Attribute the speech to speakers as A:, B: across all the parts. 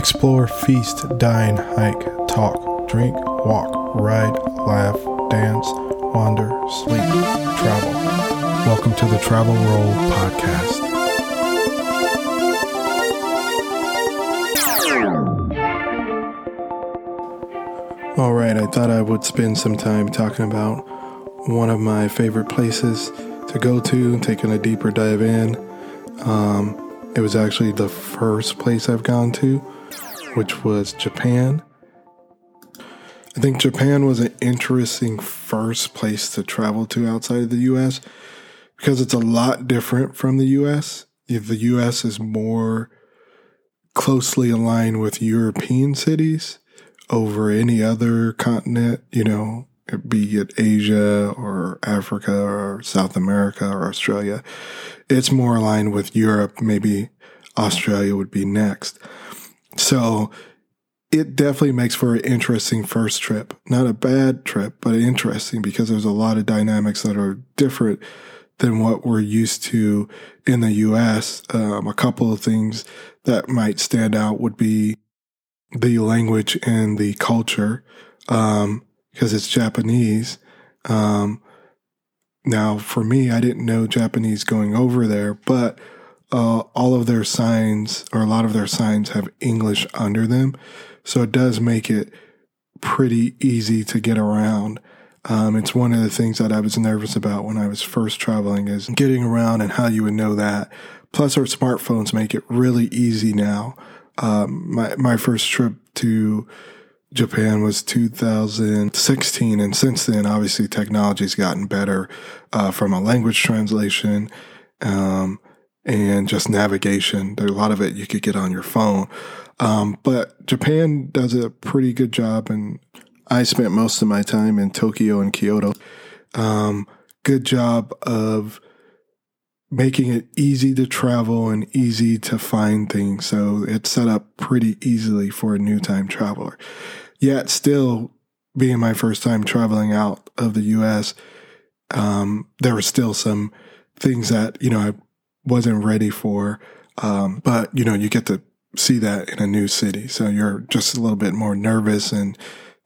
A: Explore, feast, dine, hike, talk, drink, walk, ride, laugh, dance, wander, sleep, travel. Welcome to the Travel Roll Podcast. All right, I thought I would spend some time talking about one of my favorite places to go to, taking a deeper dive in. Um, it was actually the first place I've gone to which was Japan. I think Japan was an interesting first place to travel to outside of the US because it's a lot different from the US. The US is more closely aligned with European cities over any other continent, you know, be it Asia or Africa or South America or Australia. It's more aligned with Europe. Maybe Australia would be next. So it definitely makes for an interesting first trip. Not a bad trip, but interesting because there's a lot of dynamics that are different than what we're used to in the US. Um, a couple of things that might stand out would be the language and the culture, um, because it's Japanese. Um, now, for me, I didn't know Japanese going over there, but uh, all of their signs or a lot of their signs have English under them. So it does make it pretty easy to get around. Um, it's one of the things that I was nervous about when I was first traveling is getting around and how you would know that. Plus, our smartphones make it really easy now. Um, my my first trip to Japan was 2016, and since then, obviously, technology's gotten better uh, from a language translation. Um, and just navigation. There's a lot of it you could get on your phone. Um, but Japan does a pretty good job, and I spent most of my time in Tokyo and Kyoto. Um, good job of making it easy to travel and easy to find things. So it's set up pretty easily for a new time traveler. Yet, still being my first time traveling out of the US, um, there were still some things that, you know, I wasn't ready for. Um, but you know, you get to see that in a new city. So you're just a little bit more nervous and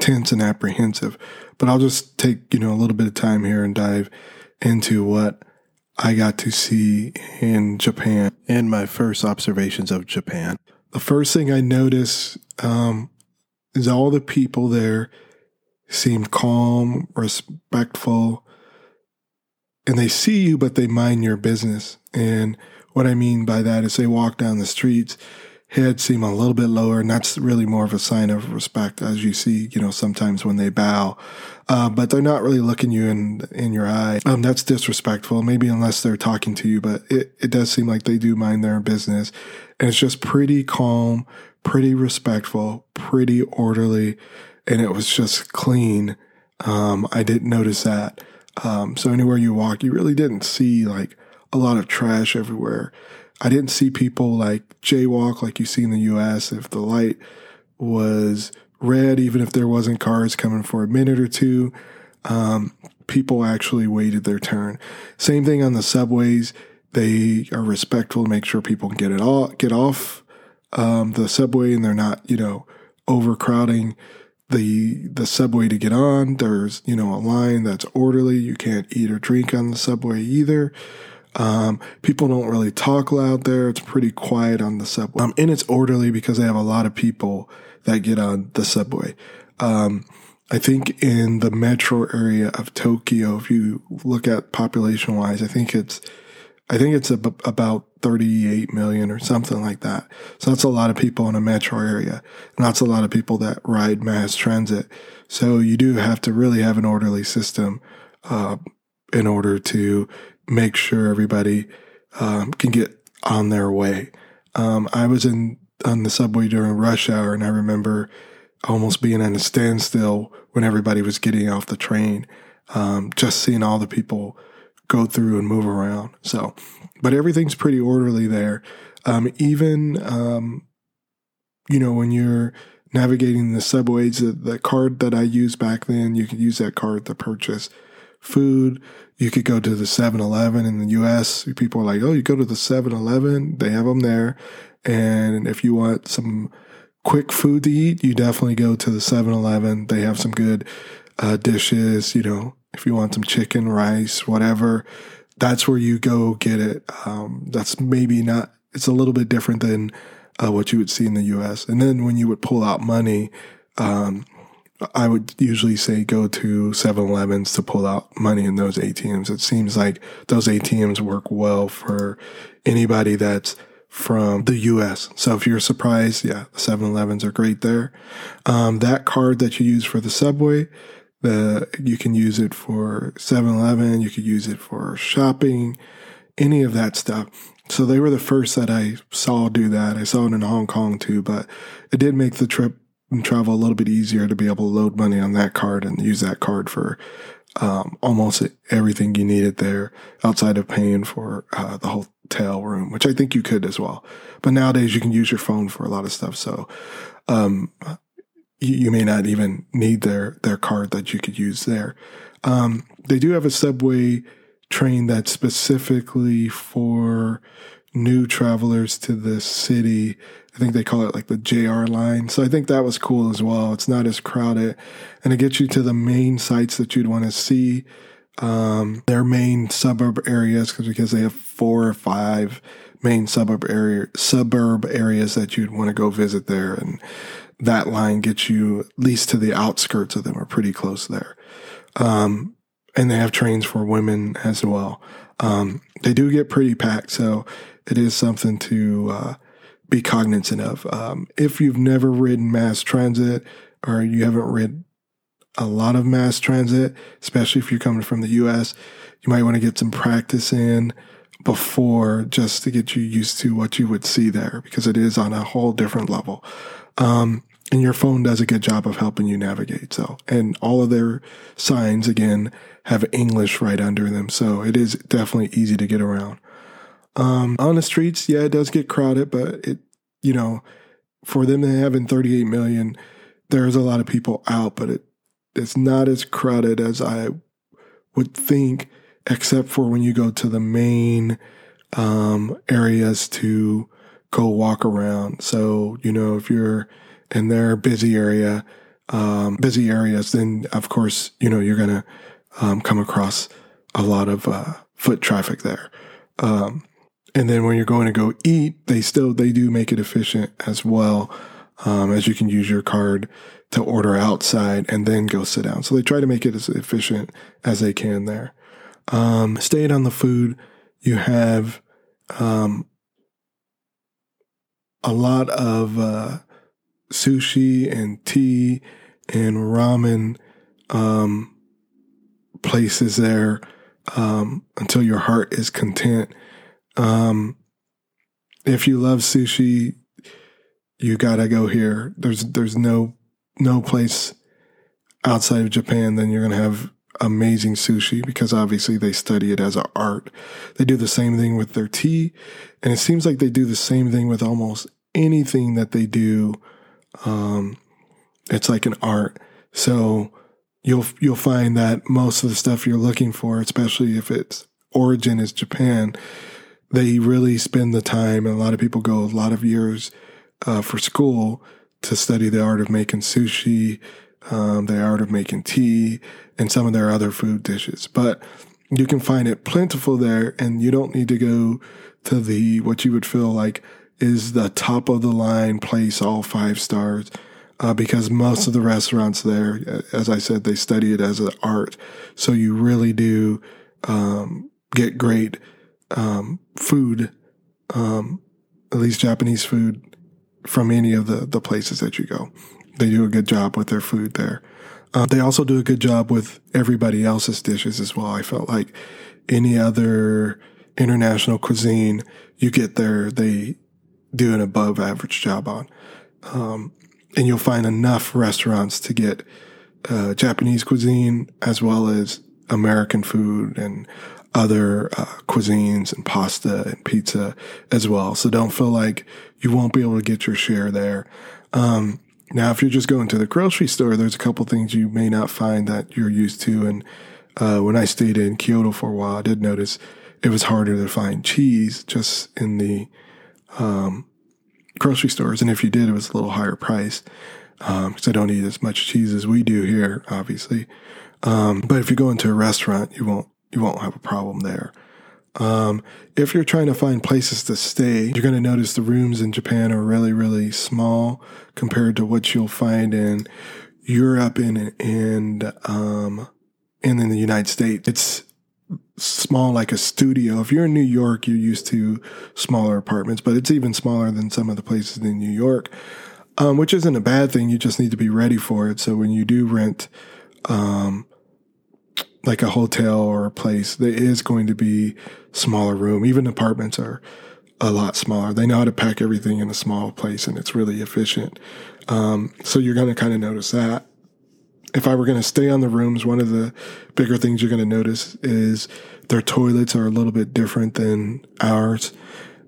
A: tense and apprehensive. But I'll just take, you know, a little bit of time here and dive into what I got to see in Japan and my first observations of Japan. The first thing I noticed um, is all the people there seemed calm, respectful, and they see you, but they mind your business. And what I mean by that is they walk down the streets, heads seem a little bit lower, and that's really more of a sign of respect, as you see, you know, sometimes when they bow. Uh, but they're not really looking you in in your eye. Um, that's disrespectful, maybe unless they're talking to you, but it, it does seem like they do mind their business. And it's just pretty calm, pretty respectful, pretty orderly, and it was just clean. Um, I didn't notice that. Um, so anywhere you walk, you really didn't see like a lot of trash everywhere. I didn't see people like jaywalk like you see in the US. If the light was red, even if there wasn't cars coming for a minute or two, um, people actually waited their turn. Same thing on the subways. They are respectful to make sure people can get it all, get off, um, the subway and they're not, you know, overcrowding the the subway to get on. There's you know a line that's orderly. You can't eat or drink on the subway either. Um, people don't really talk loud there. It's pretty quiet on the subway. Um, and it's orderly because they have a lot of people that get on the subway. Um, I think in the metro area of Tokyo, if you look at population wise, I think it's, I think it's about 38 million or something like that. So that's a lot of people in a metro area. And that's a lot of people that ride mass transit. So you do have to really have an orderly system, uh, in order to make sure everybody um, can get on their way. Um, I was in on the subway during rush hour, and I remember almost being at a standstill when everybody was getting off the train. Um, just seeing all the people go through and move around. So, but everything's pretty orderly there. Um, even um, you know when you're navigating the subways, the, the card that I used back then, you could use that card to purchase food. You could go to the 7 Eleven in the US. People are like, oh, you go to the 7 Eleven, they have them there. And if you want some quick food to eat, you definitely go to the 7 Eleven. They have some good uh, dishes, you know, if you want some chicken, rice, whatever, that's where you go get it. Um, that's maybe not, it's a little bit different than uh, what you would see in the US. And then when you would pull out money, um, I would usually say go to 7 Elevens to pull out money in those ATMs. It seems like those ATMs work well for anybody that's from the US. So if you're surprised, yeah, 7 Elevens are great there. Um, that card that you use for the subway, the, you can use it for 7 Eleven, you could use it for shopping, any of that stuff. So they were the first that I saw do that. I saw it in Hong Kong too, but it did make the trip travel a little bit easier to be able to load money on that card and use that card for um, almost everything you needed there outside of paying for uh, the hotel room, which I think you could as well. But nowadays you can use your phone for a lot of stuff. So, um, you, you, may not even need their, their card that you could use there. Um, they do have a subway train that's specifically for new travelers to the city. I think they call it like the JR line. So I think that was cool as well. It's not as crowded and it gets you to the main sites that you'd want to see. Um, their main suburb areas because they have four or five main suburb area suburb areas that you'd want to go visit there and that line gets you at least to the outskirts of them or pretty close there. Um, and they have trains for women as well. Um, they do get pretty packed, so it is something to uh, be cognizant of. Um, if you've never ridden mass transit or you haven't ridden a lot of mass transit, especially if you're coming from the US, you might want to get some practice in before just to get you used to what you would see there because it is on a whole different level. Um, and your phone does a good job of helping you navigate. So, and all of their signs again have English right under them. So it is definitely easy to get around. Um, on the streets, yeah, it does get crowded, but it, you know, for them to having 38 million, there's a lot of people out, but it, it's not as crowded as I would think, except for when you go to the main, um, areas to go walk around. So, you know, if you're in their busy area, um, busy areas, then of course, you know, you're going to, um, come across a lot of, uh, foot traffic there. Um, and then when you're going to go eat, they still, they do make it efficient as well. Um, as you can use your card to order outside and then go sit down. So they try to make it as efficient as they can there. Um, staying on the food, you have, um, a lot of, uh, sushi and tea and ramen, um, places there, um, until your heart is content um, if you love sushi, you gotta go here. There's there's no no place outside of Japan then you're gonna have amazing sushi because obviously they study it as an art. They do the same thing with their tea, and it seems like they do the same thing with almost anything that they do. Um, it's like an art. So you'll you'll find that most of the stuff you're looking for, especially if its origin is Japan, they really spend the time, and a lot of people go a lot of years uh, for school to study the art of making sushi, um, the art of making tea, and some of their other food dishes. But you can find it plentiful there, and you don't need to go to the what you would feel like is the top of the line place, all five stars. Uh, because most of the restaurants there, as I said, they study it as an art. So you really do um, get great um, food, um, at least Japanese food, from any of the, the places that you go. They do a good job with their food there. Uh, they also do a good job with everybody else's dishes as well. I felt like any other international cuisine you get there, they do an above average job on. Um, and you'll find enough restaurants to get uh, Japanese cuisine as well as American food and other uh, cuisines and pasta and pizza as well. So don't feel like you won't be able to get your share there. Um, now, if you're just going to the grocery store, there's a couple things you may not find that you're used to. And uh, when I stayed in Kyoto for a while, I did notice it was harder to find cheese just in the um, grocery stores. And if you did, it was a little higher price because um, I don't eat as much cheese as we do here, obviously. Um, but if you go into a restaurant, you won't you won't have a problem there. Um, if you're trying to find places to stay, you're going to notice the rooms in Japan are really, really small compared to what you'll find in Europe and and um, and in the United States. It's small like a studio. If you're in New York, you're used to smaller apartments, but it's even smaller than some of the places in New York, um, which isn't a bad thing. You just need to be ready for it. So when you do rent, um, like a hotel or a place, there is going to be smaller room. Even apartments are a lot smaller. They know how to pack everything in a small place and it's really efficient. Um, so you're going to kind of notice that if I were going to stay on the rooms, one of the bigger things you're going to notice is their toilets are a little bit different than ours.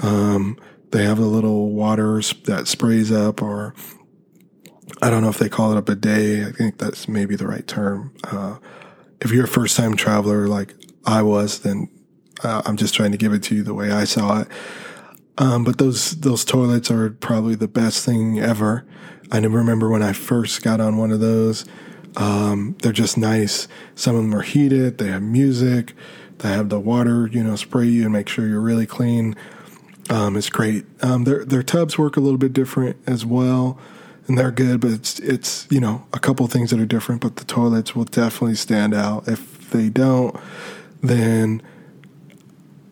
A: Um, they have a little water that sprays up, or I don't know if they call it a bidet. I think that's maybe the right term. Uh, if you're a first time traveler like I was, then uh, I'm just trying to give it to you the way I saw it. Um, but those those toilets are probably the best thing ever. I remember when I first got on one of those. Um, they're just nice. Some of them are heated. They have music. They have the water, you know, spray you and make sure you're really clean. Um, it's great. Um, their their tubs work a little bit different as well, and they're good. But it's it's you know a couple things that are different. But the toilets will definitely stand out. If they don't, then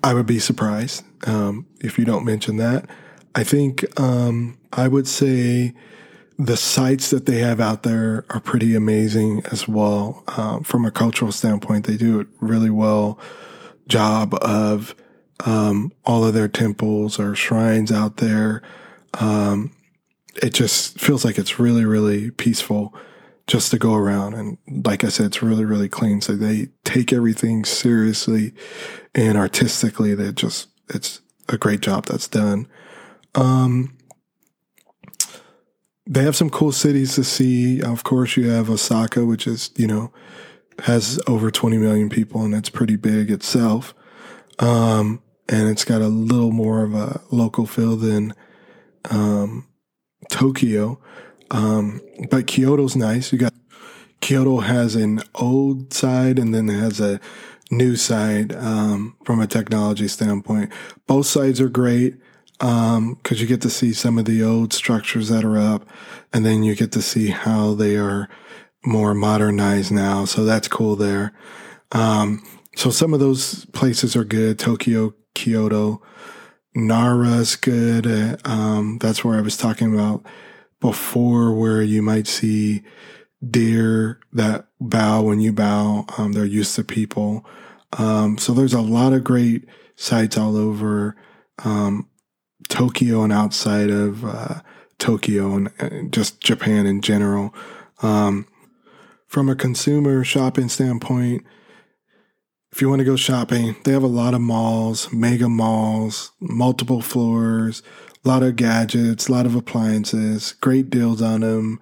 A: I would be surprised um, if you don't mention that. I think um, I would say the sites that they have out there are pretty amazing as well. Um, from a cultural standpoint, they do a really well job of um, all of their temples or shrines out there. Um, it just feels like it's really, really peaceful just to go around. And like I said, it's really, really clean. So they take everything seriously and artistically. They just, it's a great job that's done. Um, they have some cool cities to see. Of course, you have Osaka, which is, you know, has over 20 million people and it's pretty big itself. Um, and it's got a little more of a local feel than, um, Tokyo. Um, but Kyoto's nice. You got Kyoto has an old side and then it has a new side, um, from a technology standpoint. Both sides are great um, cause you get to see some of the old structures that are up and then you get to see how they are more modernized now. So that's cool there. Um, so some of those places are good. Tokyo, Kyoto, Nara's good. Um, that's where I was talking about before where you might see deer that bow when you bow. Um, they're used to people. Um, so there's a lot of great sites all over. Um, Tokyo and outside of uh, Tokyo and, and, just Japan in general. Um, from a consumer shopping standpoint, if you want to go shopping, they have a lot of malls, mega malls, multiple floors, a lot of gadgets, a lot of appliances, great deals on them.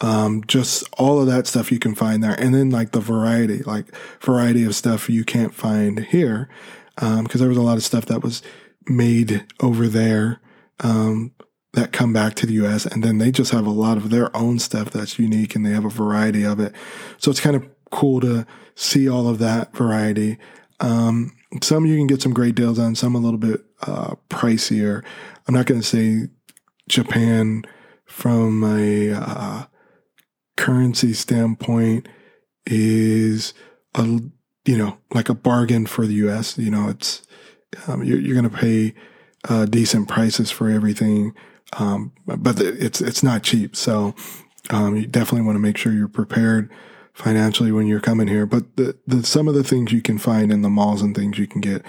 A: Um, just all of that stuff you can find there. And then like the variety, like variety of stuff you can't find here. Um, cause there was a lot of stuff that was made over there um, that come back to the US. And then they just have a lot of their own stuff that's unique and they have a variety of it. So it's kind of cool to see all of that variety. Um, some you can get some great deals on, some a little bit uh, pricier. I'm not going to say Japan from a uh, currency standpoint is a you know like a bargain for the U.S. You know, it's um, you're, you're going to pay uh, decent prices for everything, um, but it's it's not cheap. So um, you definitely want to make sure you're prepared financially when you're coming here. But the, the some of the things you can find in the malls and things you can get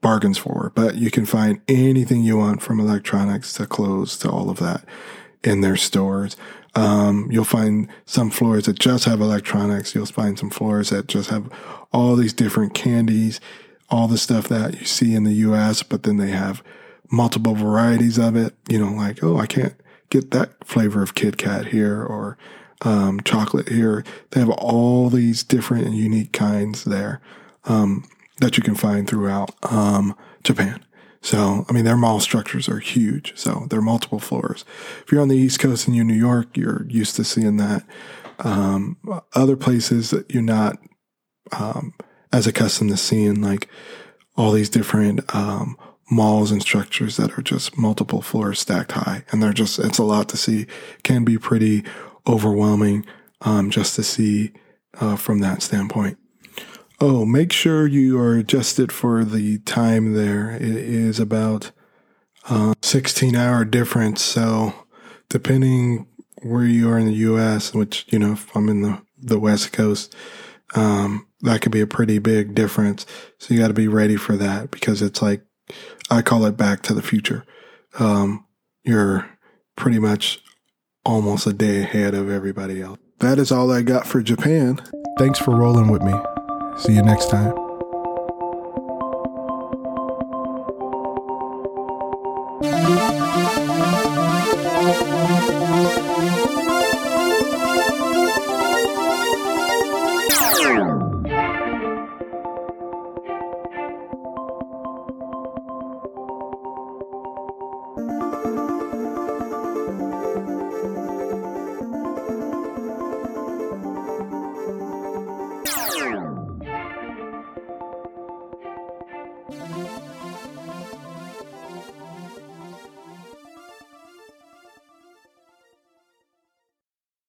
A: bargains for, but you can find anything you want from electronics to clothes to all of that in their stores. Um, you'll find some floors that just have electronics. You'll find some floors that just have all these different candies all the stuff that you see in the US, but then they have multiple varieties of it. You know, like, oh, I can't get that flavor of Kit Kat here or um, chocolate here. They have all these different and unique kinds there um, that you can find throughout um, Japan. So, I mean, their mall structures are huge. So they're multiple floors. If you're on the East Coast and you're New York, you're used to seeing that. Um, other places that you're not um, as accustomed to seeing, like all these different um, malls and structures that are just multiple floors stacked high, and they're just it's a lot to see. Can be pretty overwhelming um, just to see uh, from that standpoint. Oh, make sure you are adjusted for the time there. It is about uh, 16 hour difference. So depending where you are in the U.S., which, you know, if I'm in the, the West Coast, um, that could be a pretty big difference. So you got to be ready for that because it's like, I call it back to the future. Um, you're pretty much almost a day ahead of everybody else. That is all I got for Japan. Thanks for rolling with me. See you next time.